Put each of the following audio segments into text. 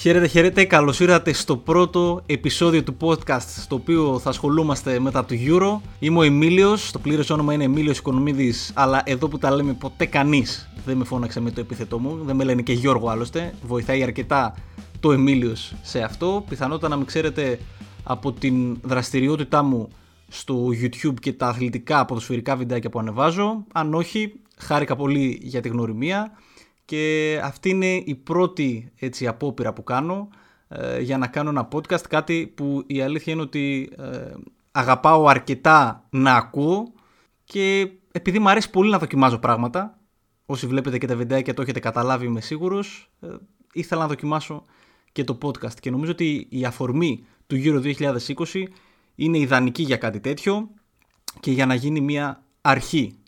Χαίρετε, χαίρετε. Καλώς ήρθατε στο πρώτο επεισόδιο του podcast στο οποίο θα ασχολούμαστε μετά το Euro. Είμαι ο Εμίλιος. Το πλήρες όνομα είναι Εμίλιος Οικονομίδης. Αλλά εδώ που τα λέμε, ποτέ κανείς δεν με φώναξε με το επίθετό μου. Δεν με λένε και Γιώργο άλλωστε. Βοηθάει αρκετά το Εμίλιος σε αυτό. Πιθανότατα να μην ξέρετε από την δραστηριότητά μου στο YouTube και τα αθλητικά ποδοσφαιρικά βιντεάκια που ανεβάζω. Αν όχι, χάρηκα πολύ για τη γνωριμία και αυτή είναι η πρώτη έτσι, απόπειρα που κάνω ε, για να κάνω ένα podcast, κάτι που η αλήθεια είναι ότι ε, αγαπάω αρκετά να ακούω. Και επειδή μου αρέσει πολύ να δοκιμάζω πράγματα, όσοι βλέπετε και τα βιντεάκια το έχετε καταλάβει είμαι σίγουρος, ε, ήθελα να δοκιμάσω και το podcast. Και νομίζω ότι η αφορμή του Euro 2020 είναι ιδανική για κάτι τέτοιο και για να γίνει μια αρχή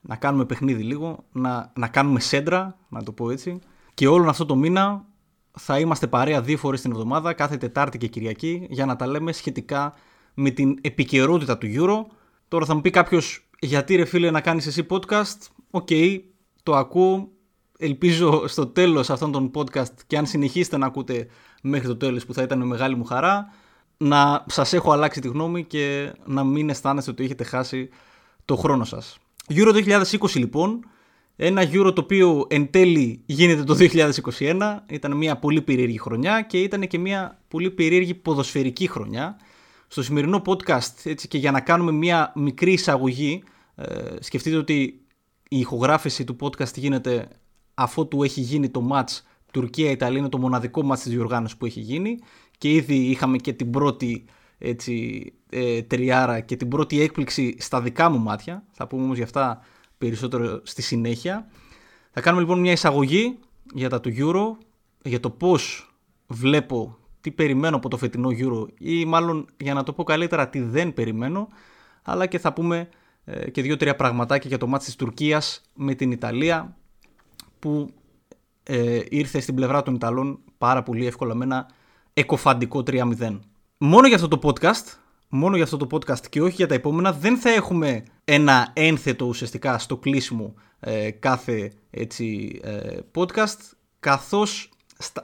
να κάνουμε παιχνίδι λίγο, να, να κάνουμε σέντρα, να το πω έτσι. Και όλον αυτό το μήνα θα είμαστε παρέα δύο φορές την εβδομάδα, κάθε Τετάρτη και Κυριακή, για να τα λέμε σχετικά με την επικαιρότητα του Euro. Τώρα θα μου πει κάποιος γιατί ρε φίλε να κάνεις εσύ podcast; OK, το ακούω. Ελπίζω στο τέλος αυτών των podcast και αν συνεχίσετε να ακούτε μέχρι το τέλος που θα ήταν μεγάλη μου χαρά να σας έχω αλλάξει τη γνώμη και να μην αισθάνεστε ότι έχετε χάσει το χρόνο σας. Euro 2020 λοιπόν, ένα Euro το οποίο εν τέλει γίνεται το 2021, ήταν μια πολύ περίεργη χρονιά και ήταν και μια πολύ περίεργη ποδοσφαιρική χρονιά. Στο σημερινό podcast, έτσι και για να κάνουμε μια μικρή εισαγωγή, ε, σκεφτείτε ότι η ηχογράφηση του podcast γίνεται αφού του έχει γίνει το match Τουρκία-Ιταλία, είναι το μοναδικό match της διοργάνωσης που έχει γίνει. Και ήδη είχαμε και την πρώτη έτσι, ε, τριάρα και την πρώτη έκπληξη στα δικά μου μάτια. Θα πούμε όμως για αυτά περισσότερο στη συνέχεια. Θα κάνουμε λοιπόν μια εισαγωγή για τα του Euro, για το πώς βλέπω, τι περιμένω από το φετινό Euro ή μάλλον για να το πω καλύτερα τι δεν περιμένω, αλλά και θα πούμε ε, και δύο-τρία πραγματάκια για το μάτι της Τουρκίας με την Ιταλία που ε, ήρθε στην πλευρά των Ιταλών πάρα πολύ εύκολα με ένα εκοφαντικό 3-0 μόνο για αυτό το podcast, μόνο για αυτό το podcast και όχι για τα επόμενα, δεν θα έχουμε ένα ένθετο ουσιαστικά στο κλείσιμο ε, κάθε έτσι, ε, podcast, καθώς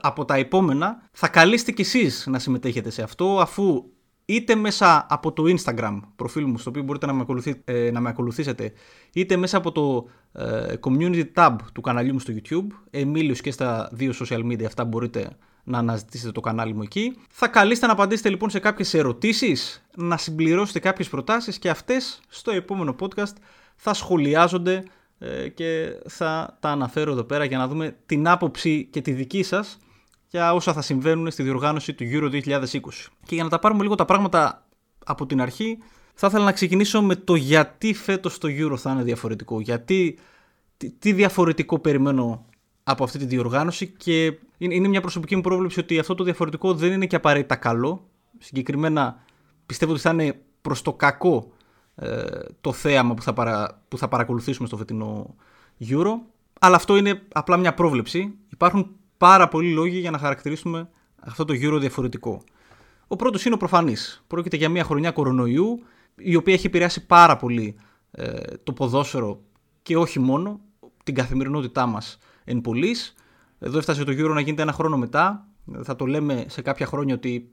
από τα επόμενα θα καλείστε κι εσείς να συμμετέχετε σε αυτό, αφού είτε μέσα από το Instagram προφίλ μου, στο οποίο μπορείτε να με, ε, να με ακολουθήσετε, είτε μέσα από το ε, community tab του καναλιού μου στο YouTube, Εμίλιος και στα δύο social media αυτά μπορείτε να αναζητήσετε το κανάλι μου εκεί. Θα καλείστε να απαντήσετε λοιπόν σε κάποιες ερωτήσεις, να συμπληρώσετε κάποιες προτάσεις και αυτές στο επόμενο podcast θα σχολιάζονται ε, και θα τα αναφέρω εδώ πέρα για να δούμε την άποψη και τη δική σας για όσα θα συμβαίνουν στη διοργάνωση του Euro 2020. Και για να τα πάρουμε λίγο τα πράγματα από την αρχή, θα ήθελα να ξεκινήσω με το γιατί φέτος το Euro θα είναι διαφορετικό. Γιατί, τι, τι διαφορετικό περιμένω από αυτή τη διοργάνωση και είναι μια προσωπική μου πρόβλεψη ότι αυτό το διαφορετικό δεν είναι και απαραίτητα καλό. Συγκεκριμένα πιστεύω ότι θα είναι προς το κακό ε, το θέαμα που θα, παρα, που θα παρακολουθήσουμε στο φετινό Euro. Αλλά αυτό είναι απλά μια πρόβλεψη. Υπάρχουν πάρα πολλοί λόγοι για να χαρακτηρίσουμε αυτό το Euro διαφορετικό. Ο πρώτος είναι ο προφανής. Πρόκειται για μια χρονιά κορονοϊού η οποία έχει επηρεάσει πάρα πολύ ε, το ποδόσφαιρο και όχι μόνο την καθημερινότητά μας εν πωλής. Εδώ έφτασε το Euro να γίνεται ένα χρόνο μετά. Θα το λέμε σε κάποια χρόνια ότι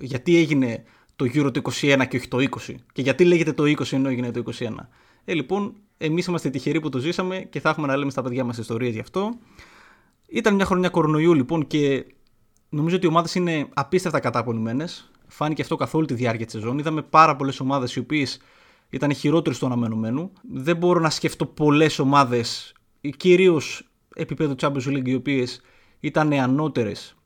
γιατί έγινε το Euro το 21 και όχι το 20 και γιατί λέγεται το 20 ενώ έγινε το 21. Ε, λοιπόν, εμείς είμαστε τυχεροί που το ζήσαμε και θα έχουμε να λέμε στα παιδιά μας ιστορίες γι' αυτό. Ήταν μια χρονιά κορονοϊού λοιπόν και νομίζω ότι οι ομάδες είναι απίστευτα καταπονημένες. Φάνηκε αυτό καθ' όλη τη διάρκεια της σεζόν. Είδαμε πάρα πολλές ομάδες οι οποίες ήταν χειρότερες του αναμενωμένου. Δεν μπορώ να σκεφτώ πολλές ομάδες, κυρίως επίπεδο Champions League οι οποίες ήταν ανώτερες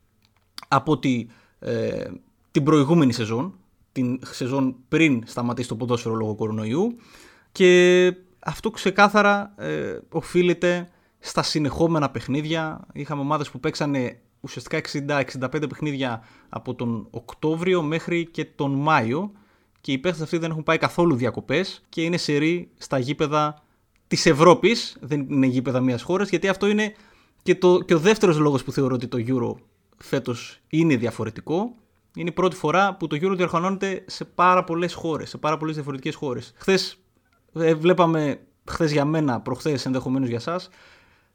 από τη, ε, την προηγούμενη σεζόν, την σεζόν πριν σταματήσει το ποδόσφαιρο λόγω κορονοϊού και αυτό ξεκάθαρα ε, οφείλεται στα συνεχόμενα παιχνίδια. Είχαμε ομάδες που παίξανε ουσιαστικά 60-65 παιχνίδια από τον Οκτώβριο μέχρι και τον Μάιο και οι παίχτες αυτοί δεν έχουν πάει καθόλου διακοπές και είναι σερή στα γήπεδα της Ευρώπης, δεν είναι γήπεδα μιας χώρας, γιατί αυτό είναι και, το, και ο δεύτερος λόγος που θεωρώ ότι το Euro φέτος είναι διαφορετικό. Είναι η πρώτη φορά που το Euro διοργανώνεται σε πάρα πολλές χώρες, σε πάρα πολλές διαφορετικές χώρες. Χθες ε, βλέπαμε, χθες για μένα, προχθές ενδεχομένως για εσά,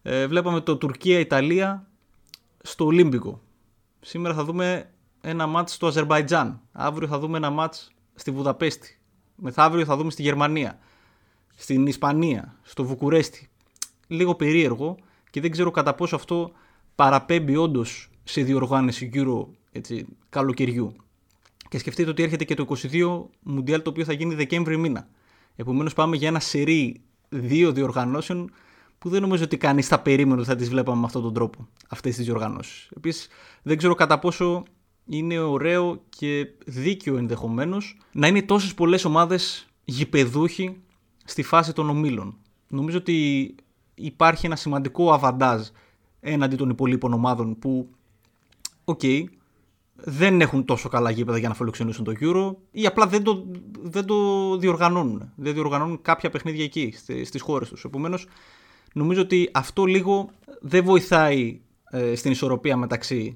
ε, βλέπαμε το Τουρκία-Ιταλία στο Ολύμπικο. Σήμερα θα δούμε ένα μάτς στο Αζερβαϊτζάν. Αύριο θα δούμε ένα μάτς στη Βουδαπέστη. Μεθαύριο θα δούμε στη Γερμανία. Στην Ισπανία. Στο Βουκουρέστι. Λίγο περίεργο και δεν ξέρω κατά πόσο αυτό παραπέμπει όντως σε διοργάνωση Euro έτσι, καλοκαιριού. Και σκεφτείτε ότι έρχεται και το 22 Μουντιάλ το οποίο θα γίνει Δεκέμβρη μήνα. Επομένως πάμε για ένα σερί δύο διοργανώσεων που δεν νομίζω ότι κανείς θα περίμενε ότι θα τις βλέπαμε με αυτόν τον τρόπο αυτές τις διοργανώσεις. Επίσης, δεν ξέρω κατά πόσο είναι ωραίο και δίκαιο ενδεχομένως να είναι τόσες πολλές ομάδες γηπεδούχοι στη φάση των ομίλων. Νομίζω ότι υπάρχει ένα σημαντικό αβαντάζ έναντι των υπολοίπων ομάδων που, οκ, δεν έχουν τόσο καλά γήπεδα για να φιλοξενήσουν το Euro ή απλά δεν το, δεν το διοργανώνουν. Δεν διοργανώνουν κάποια παιχνίδια εκεί, στις χώρες τους. Επομένως, νομίζω ότι αυτό λίγο δεν βοηθάει ε, στην ισορροπία μεταξύ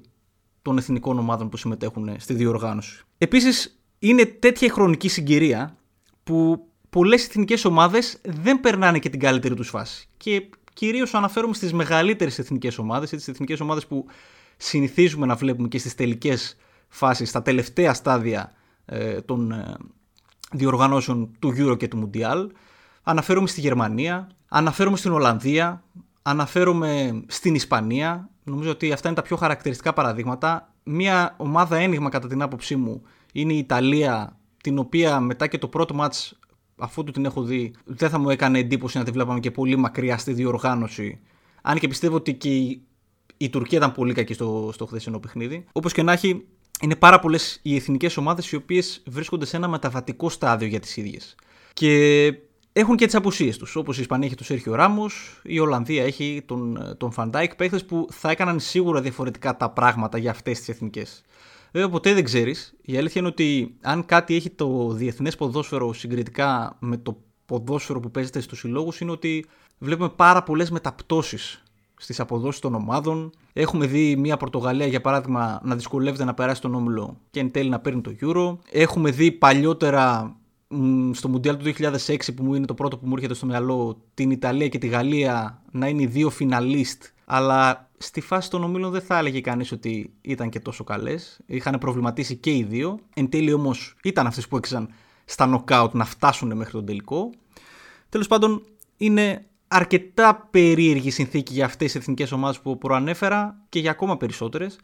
των εθνικών ομάδων που συμμετέχουν στη διοργάνωση. Επίσης, είναι τέτοια χρονική συγκυρία που πολλές εθνικές ομάδες δεν περνάνε και την καλύτερη τους φάση. Και κυρίως αναφέρομαι στις μεγαλύτερες εθνικές ομάδες, τις εθνικές ομάδες που συνηθίζουμε να βλέπουμε και στις τελικές φάσεις, στα τελευταία στάδια ε, των ε, διοργανώσεων του Euro και του Mundial. Αναφέρομαι στη Γερμανία, αναφέρομαι στην Ολλανδία, αναφέρομαι στην Ισπανία. Νομίζω ότι αυτά είναι τα πιο χαρακτηριστικά παραδείγματα. Μία ομάδα ένιγμα κατά την άποψή μου είναι η Ιταλία, την οποία μετά και το πρώτο μάτς αφού του την έχω δει, δεν θα μου έκανε εντύπωση να τη βλέπαμε και πολύ μακριά στη διοργάνωση. Αν και πιστεύω ότι και η, η Τουρκία ήταν πολύ κακή στο, στο χθεσινό παιχνίδι. Όπως και να έχει, είναι πάρα πολλές οι εθνικές ομάδες οι οποίες βρίσκονται σε ένα μεταβατικό στάδιο για τις ίδιες. Και έχουν και τις απουσίες τους. Όπως η Ισπανία έχει τον Σέρχιο Ράμος, η Ολλανδία έχει τον, τον Φαν Ντάικ, παίχτε που θα έκαναν σίγουρα διαφορετικά τα πράγματα για αυτές τις εθνικές. Βέβαια, ποτέ δεν ξέρεις. Η αλήθεια είναι ότι αν κάτι έχει το διεθνές ποδόσφαιρο συγκριτικά με το ποδόσφαιρο που παίζεται στους συλλόγους, είναι ότι βλέπουμε πάρα πολλές μεταπτώσεις στις αποδόσεις των ομάδων. Έχουμε δει μια Πορτογαλία, για παράδειγμα, να δυσκολεύεται να περάσει τον όμιλο και εν τέλει να παίρνει το Euro. Έχουμε δει παλιότερα στο Μουντιάλ του 2006 που μου είναι το πρώτο που μου έρχεται στο μυαλό την Ιταλία και τη Γαλλία να είναι οι δύο φιναλίστ αλλά στη φάση των ομίλων δεν θα έλεγε κανείς ότι ήταν και τόσο καλές. Είχαν προβληματίσει και οι δύο. Εν τέλει όμως ήταν αυτές που έξαν στα νοκάουτ να φτάσουν μέχρι τον τελικό. Τέλος πάντων είναι αρκετά περίεργη συνθήκη για αυτές τις εθνικές ομάδες που προανέφερα και για ακόμα περισσότερες.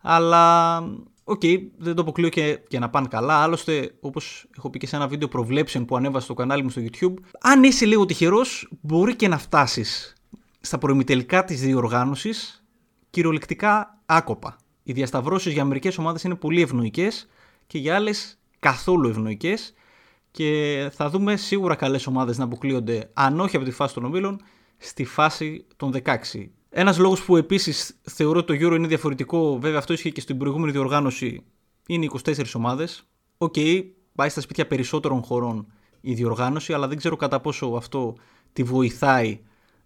Αλλά OK, okay, δεν το αποκλείω και, και να πάνε καλά. Άλλωστε, όπως έχω πει και σε ένα βίντεο προβλέψεων που ανέβασα στο κανάλι μου στο YouTube, αν είσαι λίγο τυχερός, μπορεί και να φτάσεις στα προημιτελικά της διοργάνωσης κυριολεκτικά άκοπα. Οι διασταυρώσεις για μερικές ομάδες είναι πολύ ευνοϊκές και για άλλες καθόλου ευνοϊκές. Και θα δούμε σίγουρα καλές ομάδες να αποκλείονται, αν όχι από τη φάση των ομίλων, στη φάση των 16. Ένας λόγος που επίσης θεωρώ ότι το Euro είναι διαφορετικό, βέβαια αυτό ισχύει και στην προηγούμενη διοργάνωση, είναι 24 ομάδες. OK, okay, πάει στα σπίτια περισσότερων χωρών η διοργάνωση, αλλά δεν ξέρω κατά πόσο αυτό τη βοηθάει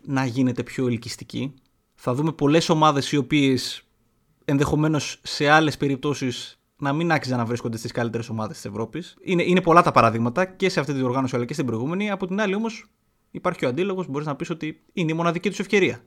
να γίνεται πιο ελκυστική. Θα δούμε πολλές ομάδες οι οποίες ενδεχομένως σε άλλες περιπτώσεις να μην άξιζαν να βρίσκονται στις καλύτερες ομάδες της Ευρώπης. Είναι, είναι πολλά τα παραδείγματα και σε αυτή τη διοργάνωση αλλά και στην προηγούμενη. Από την άλλη όμως υπάρχει ο αντίλογος, μπορείς να πεις ότι είναι η μοναδική τους ευκαιρία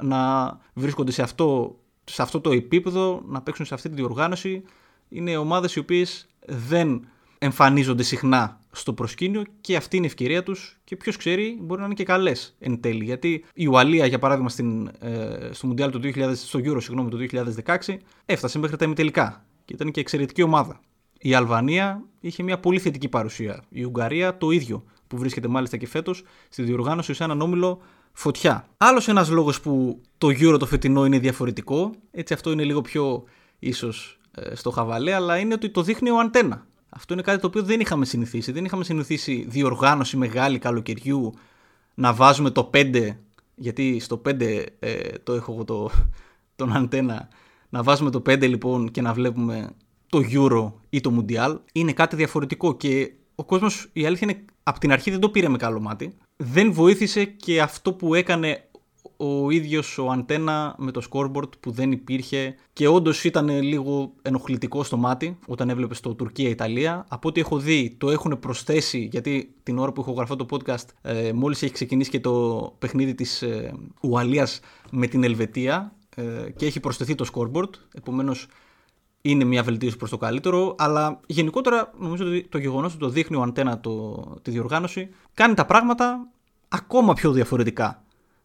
να βρίσκονται σε αυτό, σε αυτό το επίπεδο, να παίξουν σε αυτή τη διοργάνωση. Είναι ομάδες οι οποίες δεν εμφανίζονται συχνά στο προσκήνιο και αυτή είναι η ευκαιρία τους και ποιος ξέρει μπορεί να είναι και καλές εν τέλει. Γιατί η Ουαλία, για παράδειγμα, στην, ε, στο Μουντιάλ του 2000, στο Euro συγγνώμη, του 2016 έφτασε μέχρι τα ημιτελικά και ήταν και εξαιρετική ομάδα. Η Αλβανία είχε μια πολύ θετική παρουσία. Η Ουγγαρία το ίδιο, που βρίσκεται μάλιστα και φέτος στη διοργάνωση σε έναν όμιλο φωτιά. Άλλος ένας λόγος που το Euro το φετινό είναι διαφορετικό, έτσι αυτό είναι λίγο πιο ίσως ε, στο χαβαλέ, αλλά είναι ότι το δείχνει ο αντένα. Αυτό είναι κάτι το οποίο δεν είχαμε συνηθίσει. Δεν είχαμε συνηθίσει διοργάνωση μεγάλη καλοκαιριού να βάζουμε το 5, γιατί στο 5 ε, το έχω εγώ το, τον αντένα, να βάζουμε το 5 λοιπόν και να βλέπουμε το Euro ή το Mundial. Είναι κάτι διαφορετικό και ο κόσμος η αλήθεια είναι από την αρχή δεν το πήρε με καλό μάτι. Δεν βοήθησε και αυτό που έκανε ο ίδιος ο Αντένα με το scoreboard που δεν υπήρχε και όντως ήταν λίγο ενοχλητικό στο μάτι όταν έβλεπες το Τουρκία-Ιταλία. Από ό,τι έχω δει το έχουν προσθέσει γιατί την ώρα που έχω γραφεί το podcast ε, μόλις έχει ξεκινήσει και το παιχνίδι της ε, Ουαλίας με την Ελβετία ε, και έχει προσθεθεί το scoreboard. Επομένως είναι μια βελτίωση προς το καλύτερο, αλλά γενικότερα νομίζω ότι το γεγονός ότι το δείχνει ο Αντένα το, τη διοργάνωση κάνει τα πράγματα ακόμα πιο διαφορετικά.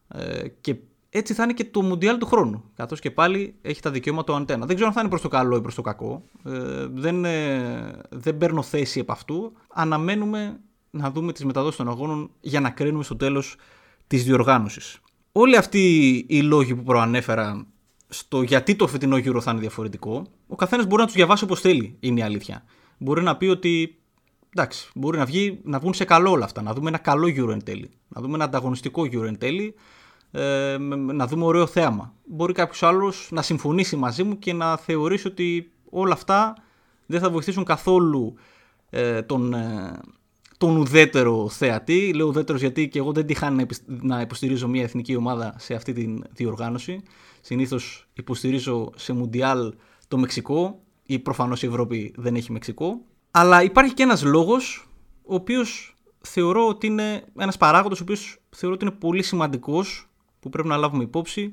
Ε, και έτσι θα είναι και το Μουντιάλ του χρόνου. Καθώς και πάλι έχει τα δικαιώματα ο Αντένα. Δεν ξέρω αν θα είναι προς το καλό ή προς το κακό. Ε, δεν, ε, δεν παίρνω θέση επ' αυτού. Αναμένουμε να δούμε τις μεταδόσεις των αγώνων για να κρίνουμε στο τέλος της διοργάνωσης. Όλοι αυτοί οι λόγοι που προανέφερα στο γιατί το φετινό Euro θα είναι διαφορετικό, ο καθένας μπορεί να τους διαβάσει όπως θέλει, είναι η αλήθεια. Μπορεί να πει ότι εντάξει, μπορεί να, βγει, να βγουν σε καλό όλα αυτά, να δούμε ένα καλό Euro εν τέλει, να δούμε ένα ανταγωνιστικό Euro εν τέλει, ε, να δούμε ωραίο θέαμα. Μπορεί κάποιος άλλος να συμφωνήσει μαζί μου και να θεωρήσει ότι όλα αυτά δεν θα βοηθήσουν καθόλου ε, τον, ε, τον ουδέτερο θεατή. Λέω ουδέτερος γιατί και εγώ δεν τυχάνει να υποστηρίζω μια εθνική ομάδα σε αυτή τη διοργάνωση. Συνήθως υποστηρίζω σε Μουντιάλ το Μεξικό ή προφανώς η Ευρώπη δεν έχει Μεξικό. Αλλά υπάρχει και ένας λόγος ο οποίος θεωρώ ότι είναι ένας παράγοντας ο οποίος θεωρώ ότι είναι πολύ σημαντικός που πρέπει να λάβουμε υπόψη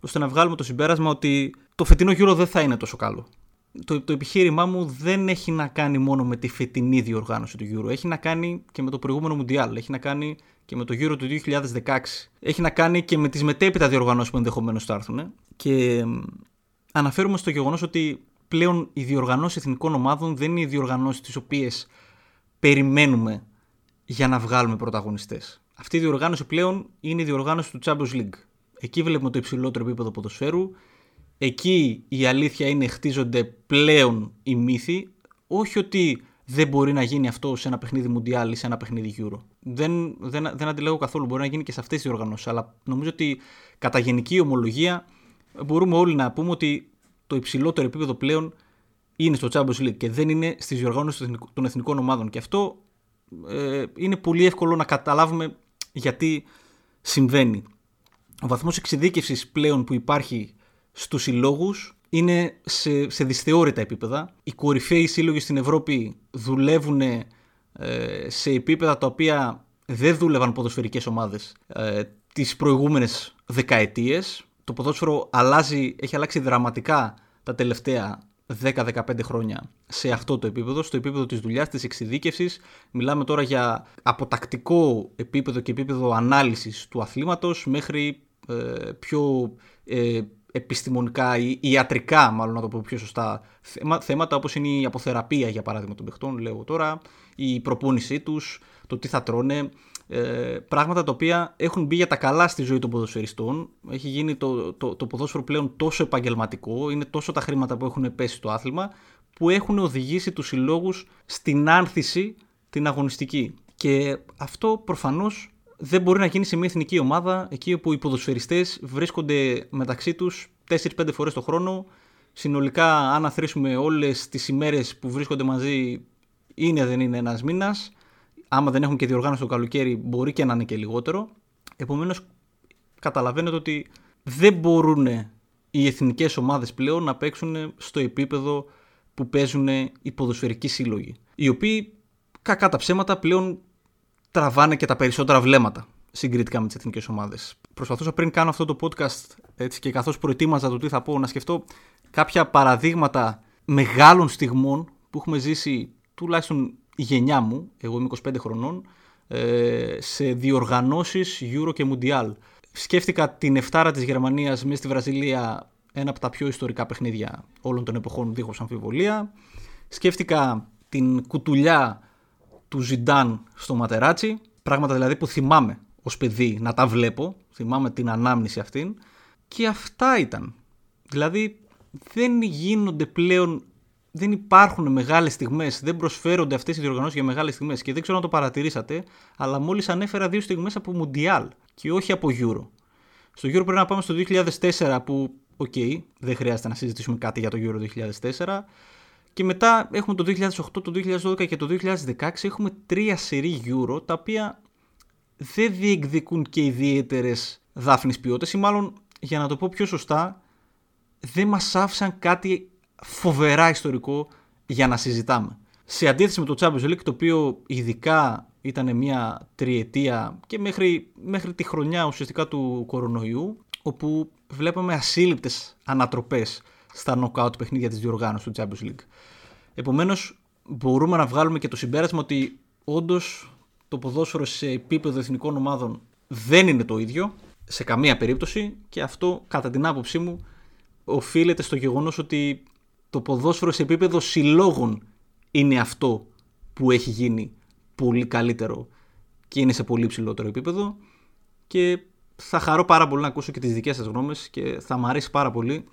ώστε να βγάλουμε το συμπέρασμα ότι το φετινό γύρο δεν θα είναι τόσο καλό το, το επιχείρημά μου δεν έχει να κάνει μόνο με τη φετινή διοργάνωση του Euro. Έχει να κάνει και με το προηγούμενο Μουντιάλ. Έχει να κάνει και με το Euro του 2016. Έχει να κάνει και με τις μετέπειτα διοργανώσεις που ενδεχομένως θα έρθουν. Και αναφέρουμε στο γεγονός ότι πλέον οι διοργανώσεις εθνικών ομάδων δεν είναι οι διοργανώσεις τις οποίες περιμένουμε για να βγάλουμε πρωταγωνιστές. Αυτή η διοργάνωση πλέον είναι η διοργάνωση του Champions League. Εκεί βλέπουμε το υψηλότερο επίπεδο ποδοσφαίρου, εκεί η αλήθεια είναι χτίζονται πλέον οι μύθοι, όχι ότι δεν μπορεί να γίνει αυτό σε ένα παιχνίδι Μουντιάλ ή σε ένα παιχνίδι Euro. Δεν, δεν, δεν αντιλέγω καθόλου. Μπορεί να γίνει και σε αυτές τις οργανώσει. Αλλά νομίζω ότι κατά γενική ομολογία μπορούμε όλοι να πούμε ότι το υψηλότερο επίπεδο πλέον είναι στο Champions League και δεν είναι στις διοργανώσεις των εθνικών ομάδων. Και αυτό ε, είναι πολύ εύκολο να καταλάβουμε γιατί συμβαίνει. Ο βαθμός εξειδίκευσης πλέον που υπάρχει στους συλλόγους είναι σε, σε δυσθεώρητα επίπεδα. Οι κορυφαίοι σύλλογοι στην Ευρώπη δουλεύουν ε, σε επίπεδα τα οποία δεν δούλευαν ποδοσφαιρικές ομάδες ε, τις προηγούμενες δεκαετίες. Το ποδόσφαιρο αλλάζει, έχει αλλάξει δραματικά τα τελευταία 10-15 χρόνια σε αυτό το επίπεδο, στο επίπεδο της δουλειάς, της εξειδίκευσης. Μιλάμε τώρα για αποτακτικό επίπεδο και επίπεδο ανάλυσης του αθλήματος μέχρι ε, πιο ε, επιστημονικά ή ιατρικά, μάλλον να το πω πιο σωστά, θέματα όπως είναι η αποθεραπεία για παράδειγμα των παιχτών, λέω τώρα, η προπόνησή τους, το τι θα τρώνε, ε, πράγματα τα οποία έχουν μπει για τα καλά στη ζωή των ποδοσφαιριστών. Έχει γίνει το, το, το ποδόσφαιρο πλέον τόσο επαγγελματικό, είναι τόσο τα χρήματα που έχουν πέσει στο άθλημα, που έχουν οδηγήσει τους συλλόγους στην άνθηση την αγωνιστική. Και αυτό προφανώς δεν μπορεί να γίνει σε μια εθνική ομάδα εκεί όπου οι ποδοσφαιριστές βρίσκονται μεταξύ τους 4-5 φορές το χρόνο. Συνολικά αν αθροίσουμε όλες τις ημέρες που βρίσκονται μαζί είναι δεν είναι ένας μήνας. Άμα δεν έχουν και διοργάνωση το καλοκαίρι μπορεί και να είναι και λιγότερο. Επομένως καταλαβαίνετε ότι δεν μπορούν οι εθνικές ομάδες πλέον να παίξουν στο επίπεδο που παίζουν οι ποδοσφαιρικοί σύλλογοι. Οι οποίοι κακά τα ψέματα πλέον τραβάνε και τα περισσότερα βλέμματα συγκριτικά με τις εθνικές ομάδες. Προσπαθούσα πριν κάνω αυτό το podcast έτσι, και καθώς προετοίμαζα το τι θα πω, να σκεφτώ κάποια παραδείγματα μεγάλων στιγμών που έχουμε ζήσει τουλάχιστον η γενιά μου, εγώ είμαι 25 χρονών, ε, σε διοργανώσεις Euro και Mundial. Σκέφτηκα την εφτάρα της Γερμανίας μέσα στη Βραζιλία, ένα από τα πιο ιστορικά παιχνίδια όλων των εποχών δίχως αμφιβολία. Σκέφτηκα την κουτουλιά του Ζιντάν στο Ματεράτσι. Πράγματα δηλαδή που θυμάμαι ως παιδί να τα βλέπω. Θυμάμαι την ανάμνηση αυτήν. Και αυτά ήταν. Δηλαδή δεν γίνονται πλέον. Δεν υπάρχουν μεγάλες στιγμές, δεν προσφέρονται αυτές οι διοργανώσεις για μεγάλες στιγμές. Και δεν ξέρω αν το παρατηρήσατε, αλλά μόλις ανέφερα δύο στιγμές από Μουντιάλ και όχι από Euro. Στο Euro πρέπει να πάμε στο 2004 που, OK, okay, δεν χρειάζεται να συζητήσουμε κάτι για το Euro 2004. Και μετά έχουμε το 2008, το 2012 και το 2016 έχουμε τρία σερί Euro τα οποία δεν διεκδικούν και ιδιαίτερες δάφνης ποιότητες ή μάλλον για να το πω πιο σωστά δεν μας άφησαν κάτι φοβερά ιστορικό για να συζητάμε. Σε αντίθεση με το Champions League το οποίο ειδικά ήταν μια τριετία και μέχρι, μέχρι τη χρονιά ουσιαστικά του κορονοϊού όπου βλέπαμε ασύλληπτες ανατροπές στα knockout παιχνίδια της διοργάνωσης του Champions League. Επομένως, μπορούμε να βγάλουμε και το συμπέρασμα ότι όντως το ποδόσφαιρο σε επίπεδο εθνικών ομάδων δεν είναι το ίδιο σε καμία περίπτωση και αυτό κατά την άποψή μου οφείλεται στο γεγονός ότι το ποδόσφαιρο σε επίπεδο συλλόγων είναι αυτό που έχει γίνει πολύ καλύτερο και είναι σε πολύ ψηλότερο επίπεδο και θα χαρώ πάρα πολύ να ακούσω και τις δικές σας γνώμες και θα μου αρέσει πάρα πολύ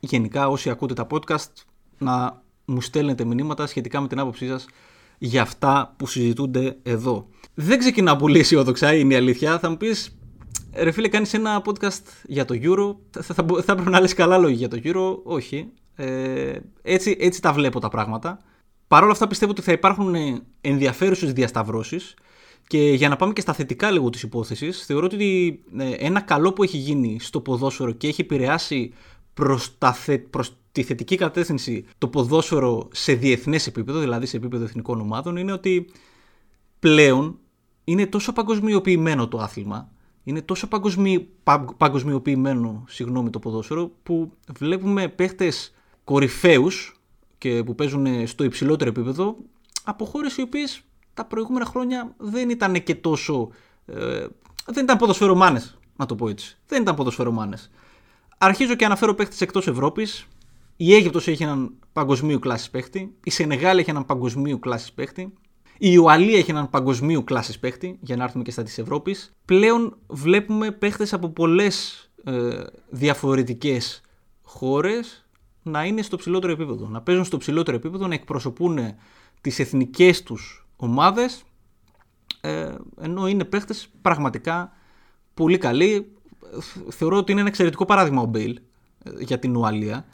γενικά όσοι ακούτε τα podcast να μου στέλνετε μηνύματα σχετικά με την άποψή σας για αυτά που συζητούνται εδώ. Δεν ξεκινάω πολύ αισιόδοξα, είναι η αλήθεια. Θα μου πεις, ρε φίλε, κάνεις ένα podcast για το Euro, θα, θα, θα έπρεπε να λες καλά λόγια για το Euro. Όχι. Ε, έτσι, έτσι τα βλέπω τα πράγματα. Παρ' όλα αυτά πιστεύω ότι θα υπάρχουν ενδιαφέρουσες διασταυρώσεις και για να πάμε και στα θετικά λίγο της υπόθεσης, θεωρώ ότι ε, ένα καλό που έχει γίνει στο ποδόσφαιρο και έχει επηρεάσει προς, τα προς τη θετική κατεύθυνση το ποδόσφαιρο σε διεθνές επίπεδο, δηλαδή σε επίπεδο εθνικών ομάδων, είναι ότι πλέον είναι τόσο παγκοσμιοποιημένο το άθλημα, είναι τόσο παγκοσμι... παγκοσμιοποιημένο συγγνώμη, το ποδόσφαιρο, που βλέπουμε παίχτες κορυφαίους και που παίζουν στο υψηλότερο επίπεδο από χώρες οι οποίες τα προηγούμενα χρόνια δεν ήταν και τόσο. Ε, δεν ήταν ποδοσφαιρομάνες, να το πω έτσι. Δεν ήταν ποδοσφαιρομάνες. Αρχίζω και αναφέρω παίχτες εκτός Ευρώπης. Η Αίγυπτος έχει έναν παγκοσμίου κλάσης παίχτη. Η Σενεγάλη έχει έναν παγκοσμίου κλάσης παίχτη. Η Ουαλία έχει έναν παγκοσμίου κλάσης παίχτη, για να έρθουμε και στα της Ευρώπης. Πλέον βλέπουμε παίχτες από πολλές ε, διαφορετικές χώρες να είναι στο ψηλότερο επίπεδο. Να παίζουν στο ψηλότερο επίπεδο, να εκπροσωπούν τις εθνικές τους ομάδες. Ε, ενώ είναι παίχτες πραγματικά πολύ καλοί. Θεωρώ ότι είναι ένα εξαιρετικό παράδειγμα ο Μπέιλ ε, για την Ουαλία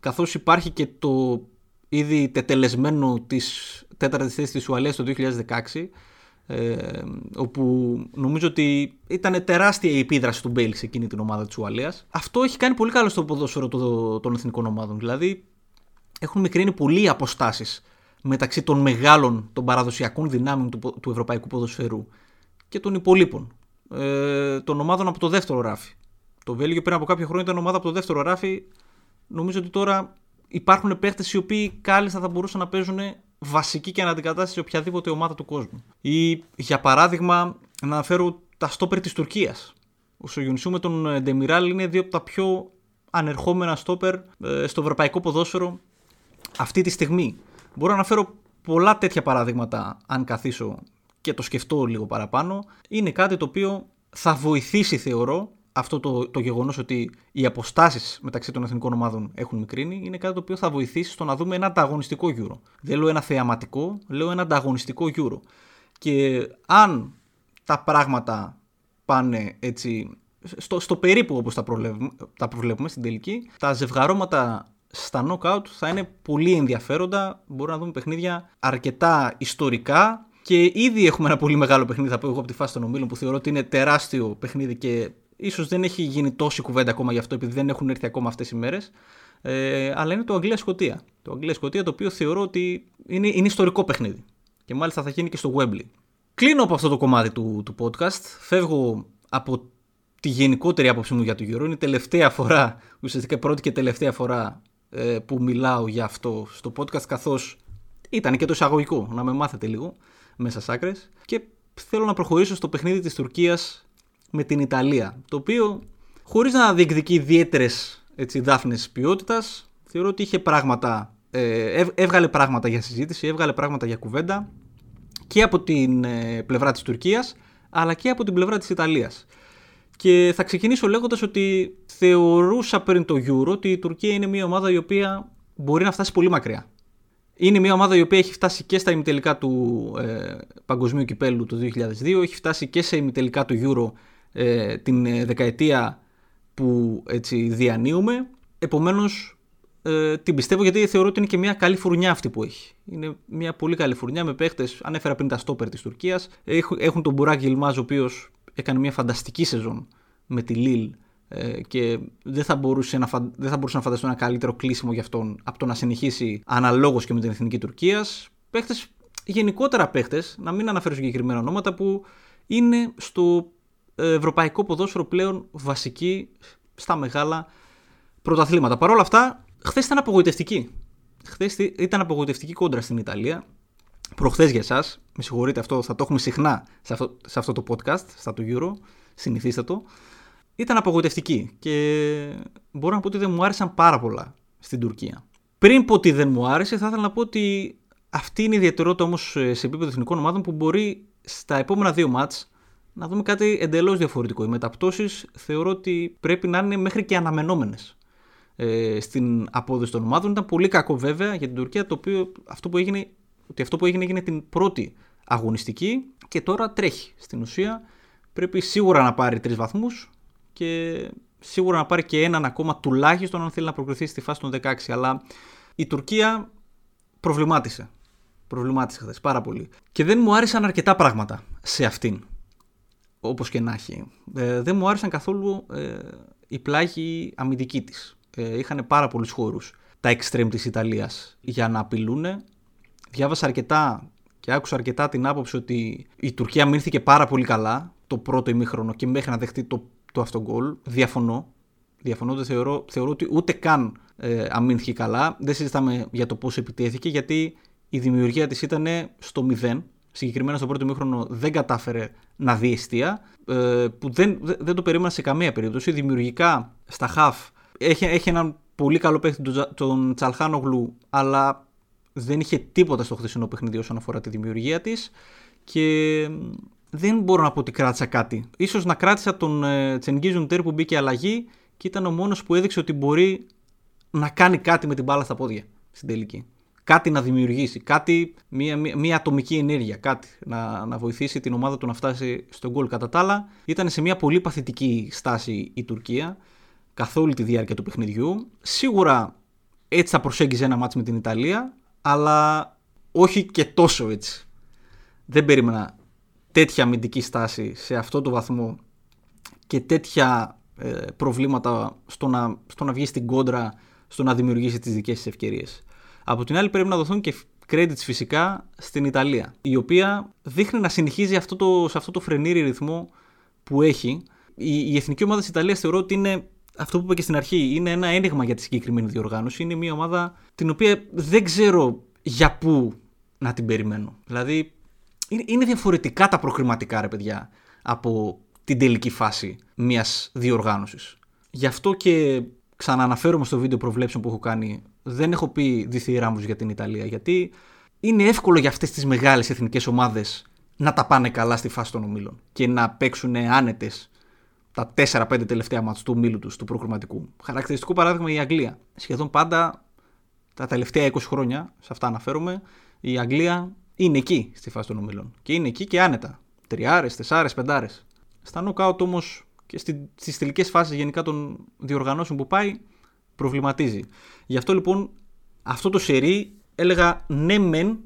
καθώς υπάρχει και το ήδη τετελεσμένο της τέταρτης θέσης της Ουαλίας το 2016 ε, όπου νομίζω ότι ήταν τεράστια η επίδραση του Μπέιλ σε εκείνη την ομάδα της Ουαλίας. Αυτό έχει κάνει πολύ καλό στο ποδόσφαιρο των εθνικών ομάδων. Δηλαδή έχουν μικρύνει πολύ οι αποστάσεις μεταξύ των μεγάλων των παραδοσιακών δυνάμεων του, του ευρωπαϊκού ποδοσφαιρού και των υπολείπων ε, των ομάδων από το δεύτερο ράφι. Το Βέλγιο πριν από κάποια χρόνια ήταν ομάδα από το δεύτερο ράφι νομίζω ότι τώρα υπάρχουν παίχτε οι οποίοι κάλλιστα θα μπορούσαν να παίζουν βασική και αναντικατάσταση σε οποιαδήποτε ομάδα του κόσμου. Ή για παράδειγμα, να αναφέρω τα στόπερ της Τουρκίας. Ο Σογιουνσού με τον Ντεμιράλ είναι δύο από τα πιο ανερχόμενα στόπερ ε, στο ευρωπαϊκό ποδόσφαιρο αυτή τη στιγμή. Μπορώ να αναφέρω πολλά τέτοια παραδείγματα αν καθίσω και το σκεφτώ λίγο παραπάνω. Είναι κάτι το οποίο θα βοηθήσει θεωρώ αυτό το, το γεγονός ότι οι αποστάσεις μεταξύ των εθνικών ομάδων έχουν μικρύνει είναι κάτι το οποίο θα βοηθήσει στο να δούμε ένα ανταγωνιστικό Euro. Δεν λέω ένα θεαματικό, λέω ένα ανταγωνιστικό Euro. Και αν τα πράγματα πάνε έτσι στο, στο περίπου όπως τα, τα προβλέπουμε στην τελική, τα ζευγαρώματα στα knockout θα είναι πολύ ενδιαφέροντα. Μπορούμε να δούμε παιχνίδια αρκετά ιστορικά και ήδη έχουμε ένα πολύ μεγάλο παιχνίδι, θα πω εγώ από τη φάση των ομίλων, που θεωρώ ότι είναι τεράστιο παιχνίδι και Ίσως δεν έχει γίνει τόση κουβέντα ακόμα γι' αυτό επειδή δεν έχουν έρθει ακόμα αυτές οι μέρες. Ε, αλλά είναι το Αγγλία-Σκοτία. Το Αγγλία-Σκοτία το οποίο θεωρώ ότι είναι, είναι ιστορικό παιχνίδι. Και μάλιστα θα γίνει και στο Wembley. Κλείνω από αυτό το κομμάτι του, του podcast. Φεύγω από τη γενικότερη άποψή μου για το Euro. Είναι η τελευταία φορά, ουσιαστικά πρώτη και τελευταία φορά ε, που μιλάω για αυτό στο podcast καθώς ήταν και το εισαγωγικό, να με μάθετε λίγο μέσα σ' άκρες. Και θέλω να προχωρήσω στο παιχνίδι της Τουρκίας με την Ιταλία. Το οποίο, χωρίς να διεκδικεί ιδιαίτερες δάφνες ποιότητας, θεωρώ ότι είχε πράγματα, ε, έβγαλε πράγματα για συζήτηση, έβγαλε πράγματα για κουβέντα και από την ε, πλευρά της Τουρκίας αλλά και από την πλευρά της Ιταλίας. Και θα ξεκινήσω λέγοντας ότι θεωρούσα πριν το Euro ότι η Τουρκία είναι μια ομάδα η οποία μπορεί να φτάσει πολύ μακριά. Είναι μια ομάδα η οποία έχει φτάσει και στα ημιτελικά του ε, Παγκοσμίου Κυπέλου του 2002, έχει φτάσει και σε ημιτελικά του Euro ε, την ε, δεκαετία που έτσι διανύουμε. Επομένως ε, την πιστεύω γιατί θεωρώ ότι είναι και μια καλή φουρνιά αυτή που έχει. Είναι μια πολύ καλή φουρνιά με παίχτες, ανέφερα πριν τα στόπερ της Τουρκίας. Έχουν τον Μπουράκ Γιλμάζ ο οποίος έκανε μια φανταστική σεζόν με τη Λίλ ε, και δεν θα, μπορούσε να, δεν θα μπορούσε να φανταστώ ένα καλύτερο κλείσιμο για αυτόν από το να συνεχίσει αναλόγως και με την εθνική Τουρκίας. Παίχτες, γενικότερα παίχτες, να μην αναφέρω συγκεκριμένα ονόματα που είναι στο ευρωπαϊκό ποδόσφαιρο πλέον βασική στα μεγάλα πρωταθλήματα. Παρ' όλα αυτά, χθες ήταν απογοητευτική. Χθες ήταν απογοητευτική κόντρα στην Ιταλία. Προχθές για εσάς, με συγχωρείτε αυτό, θα το έχουμε συχνά σε αυτό, σε αυτό το podcast, στα του Euro, συνηθίστε το. Ήταν απογοητευτική και μπορώ να πω ότι δεν μου άρεσαν πάρα πολλά στην Τουρκία. Πριν πω ότι δεν μου άρεσε, θα ήθελα να πω ότι αυτή είναι η ιδιαιτερότητα όμως ε, σε επίπεδο εθνικών ομάδων που μπορεί στα επόμενα δύο μάτς να δούμε κάτι εντελώς διαφορετικό. Οι μεταπτώσεις θεωρώ ότι πρέπει να είναι μέχρι και αναμενόμενες ε, στην απόδοση των ομάδων. Ήταν πολύ κακό βέβαια για την Τουρκία το οποίο αυτό που έγινε, ότι αυτό που έγινε έγινε την πρώτη αγωνιστική και τώρα τρέχει. Στην ουσία πρέπει σίγουρα να πάρει τρεις βαθμούς και σίγουρα να πάρει και έναν ακόμα τουλάχιστον αν θέλει να προκριθεί στη φάση των 16. Αλλά η Τουρκία προβλημάτισε. Προβλημάτισε χθες πάρα πολύ. Και δεν μου άρεσαν αρκετά πράγματα σε αυτήν. Όπως και να έχει. Ε, δεν μου άρεσαν καθόλου ε, η πλάγη αμυντική της. Ε, είχαν πάρα πολλούς χώρους τα εξτρέμ της Ιταλίας για να απειλούν. Διάβασα αρκετά και άκουσα αρκετά την άποψη ότι η Τουρκία μείνθηκε πάρα πολύ καλά το πρώτο ημίχρονο και μέχρι να δεχτεί το, το αυτογκολ. Διαφωνώ. Διαφωνώ, δεν θεωρώ, θεωρώ ότι ούτε καν ε, αμήνθηκε καλά. Δεν συζητάμε για το πώς επιτέθηκε, γιατί η δημιουργία της ήταν στο 0. Συγκεκριμένα στο πρώτο ημίχρονο δεν κατάφερε να δει αιστεία, ε, που δεν, δεν το περίμενα σε καμία περίπτωση. Δημιουργικά στα χαφ έχει, έχει έναν πολύ καλό παίχτη τον Τσαλχάνογλου, αλλά δεν είχε τίποτα στο χθεσινό παιχνίδι όσον αφορά τη δημιουργία της. Και δεν μπορώ να πω ότι κράτησα κάτι. Ίσως να κράτησα τον ε, Τσενγκίζουν Τέρ που μπήκε αλλαγή και ήταν ο μόνος που έδειξε ότι μπορεί να κάνει κάτι με την μπάλα στα πόδια στην τελική. Κάτι να δημιουργήσει, κάτι, μια, μια, μια ατομική ενέργεια, κάτι να, να βοηθήσει την ομάδα του να φτάσει στον γκολ. Κατά τα άλλα, ήταν σε μια πολύ παθητική στάση η Τουρκία καθ' όλη τη διάρκεια του παιχνιδιού. Σίγουρα έτσι θα προσέγγιζε ένα μάτς με την Ιταλία, αλλά όχι και τόσο έτσι. Δεν περίμενα τέτοια αμυντική στάση σε αυτό το βαθμό και τέτοια ε, προβλήματα στο να, στο να βγει στην κόντρα, στο να δημιουργήσει τις δικές της ευκαιρίες. Από την άλλη πρέπει να δοθούν και credits φυσικά στην Ιταλία, η οποία δείχνει να συνεχίζει αυτό το, σε αυτό το φρενήρι ρυθμό που έχει. Η, η εθνική ομάδα της Ιταλίας θεωρώ ότι είναι αυτό που είπα και στην αρχή, είναι ένα ένιγμα για τη συγκεκριμένη διοργάνωση. Είναι μια ομάδα την οποία δεν ξέρω για πού να την περιμένω. Δηλαδή, είναι διαφορετικά τα προκριματικά, ρε παιδιά, από την τελική φάση μιας διοργάνωσης. Γι' αυτό και ξανααναφέρομαι στο βίντεο προβλέψεων που έχω κάνει, δεν έχω πει διθυράμβου για την Ιταλία, γιατί είναι εύκολο για αυτές τις μεγάλες εθνικές ομάδες να τα πάνε καλά στη φάση των ομίλων και να παίξουν άνετες τα 4-5 τελευταία μάτια του ομίλου τους, του προκριματικού. Χαρακτηριστικό παράδειγμα η Αγγλία. Σχεδόν πάντα τα τελευταία 20 χρόνια, σε αυτά αναφέρομαι, η Αγγλία είναι εκεί στη φάση των ομίλων. Και είναι εκεί και άνετα. Τριάρες, τεσσάρες, πεντάρες. Στα νοκάουτ όμως και στις τελικές φάσεις γενικά των διοργανώσεων που πάει, προβληματίζει. Γι' αυτό λοιπόν αυτό το σερί έλεγα ναι, μεν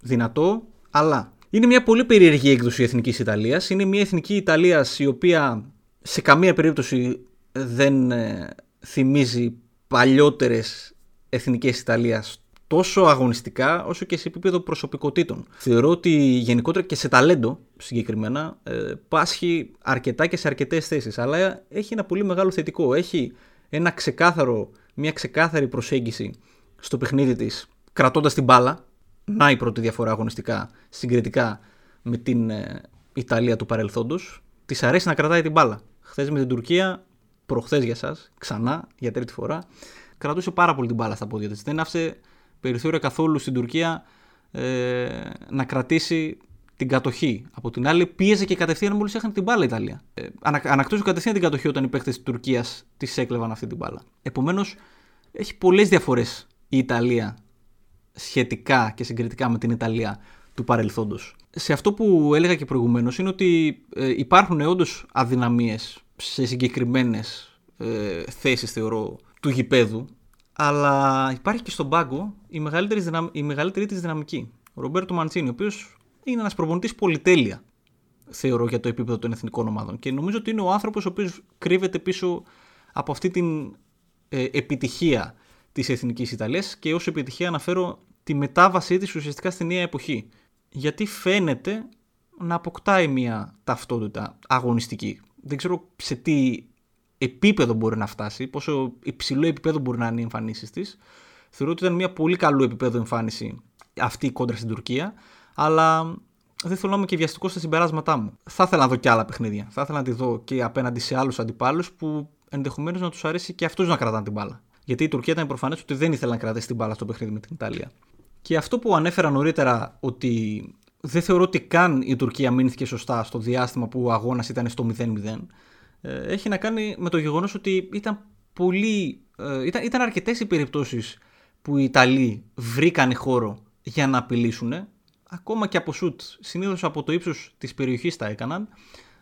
δυνατό, αλλά. Είναι μια πολύ περίεργη έκδοση εθνικής Ιταλίας. Είναι μια εθνική Ιταλίας η οποία σε καμία περίπτωση δεν ε, θυμίζει παλιότερες εθνικές Ιταλίας τόσο αγωνιστικά όσο και σε επίπεδο προσωπικότητων. Θεωρώ ότι γενικότερα και σε ταλέντο συγκεκριμένα ε, πάσχει αρκετά και σε αρκετές θέσεις. Αλλά έχει ένα πολύ μεγάλο θετικό. Έχει ένα ξεκάθαρο, μια ξεκάθαρη προσέγγιση στο παιχνίδι της, κρατώντας την μπάλα. Να η πρώτη διαφορά αγωνιστικά συγκριτικά με την ε, Ιταλία του παρελθόντος. Της αρέσει να κρατάει την μπάλα. Χθες με την Τουρκία, προχθές για εσά, ξανά για τρίτη φορά, κρατούσε πάρα πολύ την μπάλα στα πόδια της. Δεν άφησε περιθώρια καθόλου στην Τουρκία ε, να κρατήσει την κατοχή. Από την άλλη, πίεζε και κατευθείαν μόλις έχανε την μπάλα η Ιταλία. Ε, ανακτούσε κατευθείαν την κατοχή όταν οι παίκτες της Τουρκίας της έκλεβαν αυτή την μπάλα. Επομένως, έχει πολλές διαφορές η Ιταλία σχετικά και συγκριτικά με την Ιταλία του παρελθόντος. Σε αυτό που έλεγα και προηγουμένως είναι ότι ε, υπάρχουν όντως αδυναμίες σε συγκεκριμένες ε, θέσεις, θεωρώ, του γηπέδου αλλά υπάρχει και στον πάγκο η μεγαλύτερη, δυναμ... η μεγαλύτερη της δυναμική. Ο Ρομπέρτο Μαντσίνη, ο οποίος είναι ένας προπονητής πολυτέλεια, θεωρώ, για το επίπεδο των εθνικών ομάδων. Και νομίζω ότι είναι ο άνθρωπος ο οποίος κρύβεται πίσω από αυτή την ε, επιτυχία της εθνικής Ιταλίας και ως επιτυχία αναφέρω τη μετάβασή της ουσιαστικά στη νέα εποχή. Γιατί φαίνεται να αποκτάει μια ταυτότητα αγωνιστική. Δεν ξέρω σε τι επίπεδο μπορεί να φτάσει, πόσο υψηλό επίπεδο μπορεί να είναι οι εμφανίσεις της. Θεωρώ ότι ήταν μια πολύ καλού επίπεδο εμφάνιση αυτή η κόντρα στην Τουρκία, αλλά δεν θέλω να είμαι και βιαστικός στα συμπεράσματά μου. Θα ήθελα να δω και άλλα παιχνίδια. Θα ήθελα να τη δω και απέναντι σε άλλους αντιπάλους που ενδεχομένως να τους αρέσει και αυτούς να κρατάνε την μπάλα. Γιατί η Τουρκία ήταν προφανές ότι δεν ήθελε να κρατήσει την μπάλα στο παιχνίδι με την Ιταλία. Και αυτό που ανέφερα νωρίτερα ότι δεν θεωρώ ότι καν η Τουρκία μείνθηκε σωστά στο διάστημα που ο αγώνας ήταν στο 0-0. Ε, έχει να κάνει με το γεγονός ότι ήταν πολύ. Ε, ήταν, ήταν αρκετές οι περιπτώσεις που οι Ιταλοί βρήκαν χώρο για να απειλήσουν. Ακόμα και από σουτ. Συνήθως από το ύψος της περιοχής τα έκαναν.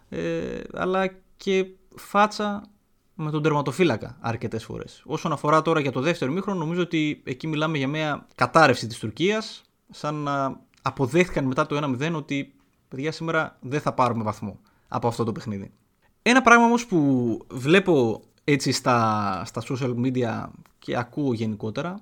Ε, αλλά και φάτσα με τον τερματοφύλακα αρκετές φορές. Όσον αφορά τώρα για το δεύτερο μήχρονο, νομίζω ότι εκεί μιλάμε για μια κατάρρευση της Τουρκίας, σαν να αποδέχτηκαν μετά το 1-0 ότι παιδιά σήμερα δεν θα πάρουμε βαθμό από αυτό το παιχνίδι. Ένα πράγμα όμως που βλέπω έτσι στα, στα social media και ακούω γενικότερα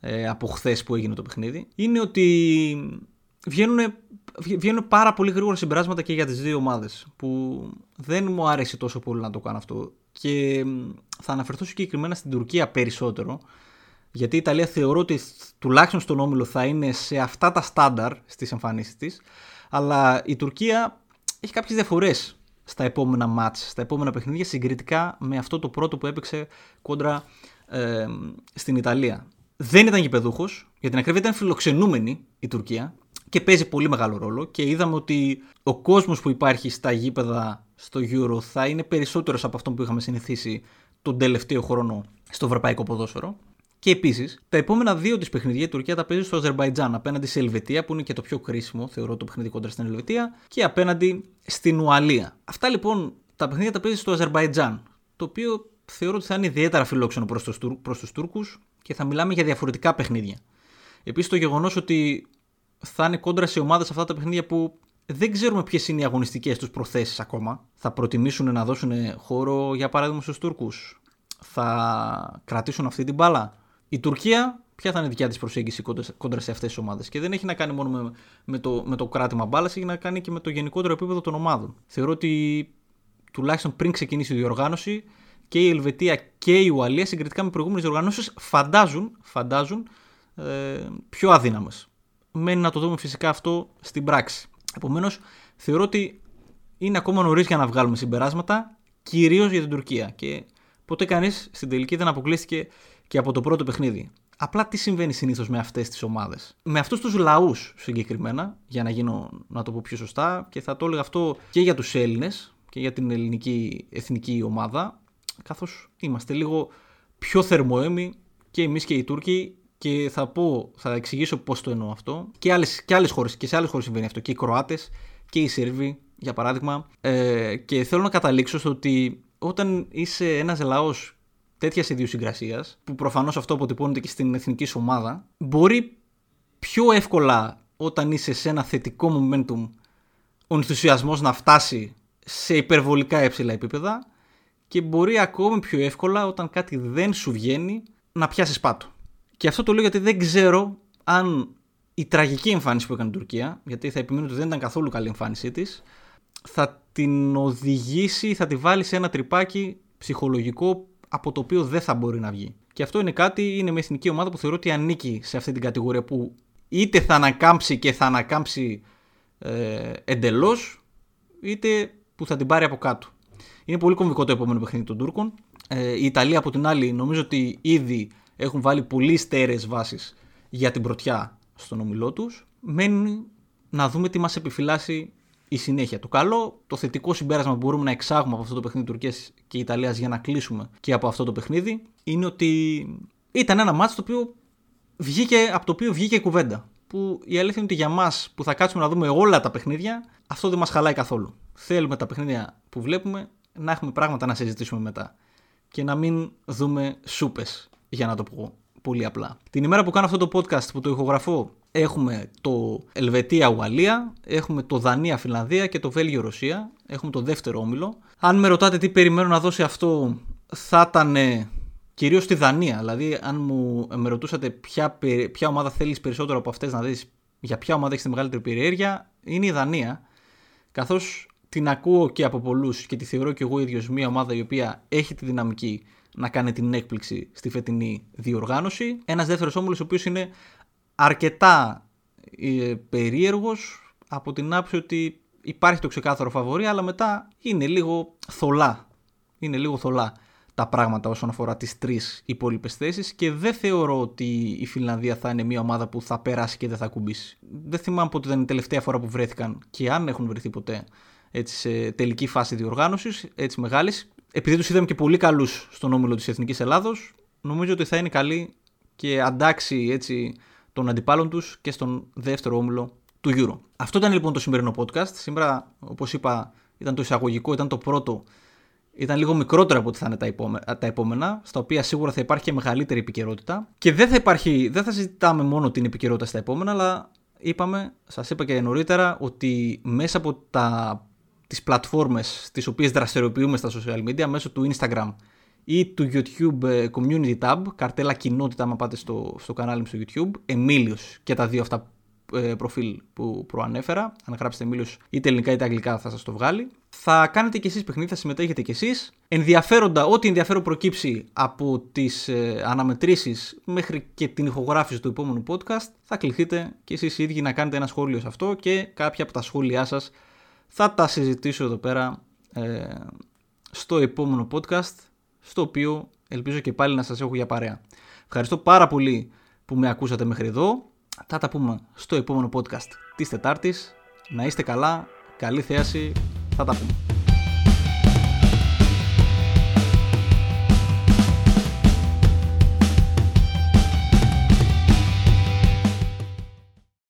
ε, από χθες που έγινε το παιχνίδι είναι ότι βγαίνουν, βγαίνουν πάρα πολύ γρήγορα συμπεράσματα και για τις δύο ομάδες που δεν μου άρεσε τόσο πολύ να το κάνω αυτό και θα αναφερθώ συγκεκριμένα στην Τουρκία περισσότερο γιατί η Ιταλία θεωρώ ότι τουλάχιστον στον Όμιλο θα είναι σε αυτά τα στάνταρ στις εμφανίσεις της αλλά η Τουρκία έχει κάποιες διαφορές στα επόμενα μάτς, στα επόμενα παιχνίδια συγκριτικά με αυτό το πρώτο που έπαιξε κόντρα ε, στην Ιταλία. Δεν ήταν γηπεδούχος, για την ακρίβεια ήταν φιλοξενούμενη η Τουρκία και παίζει πολύ μεγάλο ρόλο και είδαμε ότι ο κόσμος που υπάρχει στα γήπεδα στο Euro θα είναι περισσότερος από αυτό που είχαμε συνηθίσει τον τελευταίο χρόνο στο ευρωπαϊκό ποδόσφαιρο. Και επίσης, τα επόμενα δύο της παιχνίδια η Τουρκία τα παίζει στο Αζερβαϊτζάν απέναντι σε Ελβετία, που είναι και το πιο κρίσιμο, θεωρώ, το παιχνίδι κόντρα στην Ελβετία, και απέναντι στην Ουαλία. Αυτά λοιπόν τα παιχνίδια τα παίζει στο Αζερβαϊτζάν, το οποίο θεωρώ ότι θα είναι ιδιαίτερα φιλόξενο προς τους Τούρκους και θα μιλάμε για διαφορετικά παιχνίδια. Επίσης το γεγονός ότι θα είναι κόντρα σε ομάδες αυτά τα παιχνίδια που δεν ξέρουμε ποιες είναι οι αγωνιστικές τους προθέσεις ακόμα. Θα προτιμήσουν να δώσουν χώρο, για παράδειγμα, στους Τούρκους. Θα κρατήσουν αυτή την μπάλα. Η Τουρκία, ποια θα είναι η δικιά της προσέγγιση κόντρα σε αυτές τις ομάδες; Και δεν έχει να κάνει μόνο με, με, το, με το κράτημα μπάλας, έχει να κάνει και με το γενικότερο επίπεδο των ομάδων. Θεωρώ ότι τουλάχιστον πριν ξεκινήσει η διοργάνωση και η Ελβετία και η Ουαλία συγκριτικά με προηγούμενες διοργανώσεις φαντάζουν, φαντάζουν ε, πιο αδύναμες μένει να το δούμε φυσικά αυτό στην πράξη. Επομένως, θεωρώ ότι είναι ακόμα νωρίς για να βγάλουμε συμπεράσματα, κυρίως για την Τουρκία. Και ποτέ κανείς στην τελική δεν αποκλείστηκε και από το πρώτο παιχνίδι. Απλά τι συμβαίνει συνήθως με αυτές τις ομάδες; Με αυτούς τους λαούς συγκεκριμένα, για να γίνω να το πω πιο σωστά, και θα το έλεγα αυτό και για τους Έλληνες και για την ελληνική εθνική ομάδα, καθώς είμαστε λίγο πιο θερμοέμοι και εμείς και οι Τούρκοι και θα πω, θα εξηγήσω πώς το εννοώ αυτό. Και, άλλες, και, άλλες χώρες, και σε άλλες χώρες συμβαίνει αυτό. Και οι Κροάτες και οι Σέρβοι, για παράδειγμα. Ε, και θέλω να καταλήξω στο ότι όταν είσαι ένας λαός τέτοιας ιδιοσυγκρασίας, που προφανώς αυτό αποτυπώνεται και στην εθνική σου ομάδα, μπορεί πιο εύκολα όταν είσαι σε ένα θετικό momentum ο ενθουσιασμός να φτάσει σε υπερβολικά έψηλα επίπεδα και μπορεί ακόμη πιο εύκολα όταν κάτι δεν σου βγαίνει να πιάσεις πάτο. Και αυτό το λέω γιατί δεν ξέρω αν η τραγική εμφάνιση που έκανε η Τουρκία, γιατί θα επιμείνω ότι δεν ήταν καθόλου καλή εμφάνισή της, θα την οδηγήσει, θα τη βάλει σε ένα τρυπάκι ψυχολογικό από το οποίο δεν θα μπορεί να βγει. Και αυτό είναι κάτι, είναι μια εθνική ομάδα που θεωρώ ότι ανήκει σε αυτή την κατηγορία που είτε θα ανακάμψει και θα ανακάμψει ε, εντελώς, είτε που θα την πάρει από κάτω. Είναι πολύ κομβικό το επόμενο παιχνίδι των Τούρκων. Ε, η Ιταλία από την άλλη νομίζω ότι ήδη έχουν βάλει πολύ στέρεες βάσεις για την πρωτιά στον ομιλό τους. Μένει να δούμε τι μας επιφυλάσσει η συνέχεια. Το καλό, το θετικό συμπέρασμα που μπορούμε να εξάγουμε από αυτό το παιχνίδι Τουρκίας και Ιταλίας για να κλείσουμε και από αυτό το παιχνίδι είναι ότι ήταν ένα μάτσο το οποίο βγήκε, από το οποίο βγήκε κουβέντα. Που η αλήθεια είναι ότι για μας που θα κάτσουμε να δούμε όλα τα παιχνίδια, αυτό δεν μας χαλάει καθόλου. Θέλουμε τα παιχνίδια που βλέπουμε να έχουμε πράγματα να συζητήσουμε μετά. Και να μην δούμε σούπες για να το πω πολύ απλά. Την ημέρα που κάνω αυτό το podcast που το ηχογραφώ έχουμε το Ελβετία-Ουαλία, έχουμε το Δανία-Φιλανδία και το Βέλγιο-Ρωσία. Έχουμε το δεύτερο όμιλο. Αν με ρωτάτε τι περιμένω να δώσει αυτό, θα ήταν κυρίως στη Δανία. Δηλαδή, αν μου με ρωτούσατε ποια, ποια ομάδα θέλεις περισσότερο από αυτές να δεις, για ποια ομάδα έχεις τη μεγαλύτερη περιέργεια, είναι η Δανία. Καθώς την ακούω και από πολλούς και τη θεωρώ και εγώ ίδιος μια ομάδα η οποία έχει τη δυναμική να κάνει την έκπληξη στη φετινή διοργάνωση. Ένας δεύτερος όμιλος ο οποίος είναι αρκετά ε, περίεργος από την άποψη ότι υπάρχει το ξεκάθαρο φαβορή, αλλά μετά είναι λίγο θολά. Είναι λίγο θολά τα πράγματα όσον αφορά τις τρεις υπόλοιπες θέσεις και δεν θεωρώ ότι η Φιλανδία θα είναι μια ομάδα που θα περάσει και δεν θα κουμπίσει. Δεν θυμάμαι πότε ήταν η τελευταία φορά που βρέθηκαν και αν έχουν βρεθεί ποτέ έτσι, σε τελική φάση διοργάνωσης, έτσι μεγάλης. Επειδή τους είδαμε και πολύ καλούς στον όμιλο της Εθνικής Ελλάδος, νομίζω ότι θα είναι καλή και αντάξει έτσι των αντιπάλων τους και στον δεύτερο όμιλο του Euro. Αυτό ήταν λοιπόν το σημερινό podcast. Σήμερα, όπως είπα, ήταν το εισαγωγικό, ήταν το πρώτο. Ήταν λίγο μικρότερο από ό,τι θα είναι τα, επόμενα, τα επόμενα, στα οποία σίγουρα θα υπάρχει και μεγαλύτερη επικαιρότητα. Και δεν θα, υπάρχει, δεν θα συζητάμε μόνο την επικαιρότητα στα επόμενα, αλλά είπαμε, σας είπα και νωρίτερα, ότι μέσα από τα, τις πλατφόρμες τις οποίες δραστηριοποιούμε στα social media, μέσω του Instagram ή του YouTube ε, Community Tab, καρτέλα κοινότητα, άμα πάτε στο, στο κανάλι μου στο YouTube, Εμίλιος και τα δύο αυτά ε, προφίλ που προανέφερα. Αν γράψετε Εμίλιο είτε ελληνικά είτε αγγλικά θα σας το βγάλει. Θα κάνετε κι εσείς παιχνίδι, θα συμμετέχετε κι εσείς. Ενδιαφέροντα, ό,τι ενδιαφέρον προκύψει από τις ε, αναμετρήσεις μέχρι και την ηχογράφηση του επόμενου podcast, θα κληθείτε κι εσείς οι ίδιοι να κάνετε ένα σχόλιο σε αυτό και κάποια από τα σχόλιά σας θα τα συζητήσω εδώ πέρα ε, στο επόμενο podcast, στο οποίο ελπίζω και πάλι να σας έχω για παρέα. Ευχαριστώ πάρα πολύ που με ακούσατε μέχρι εδώ. Θα τα πούμε στο επόμενο podcast της Τετάρτης. Να είστε καλά, καλή θέαση, θα τα πούμε.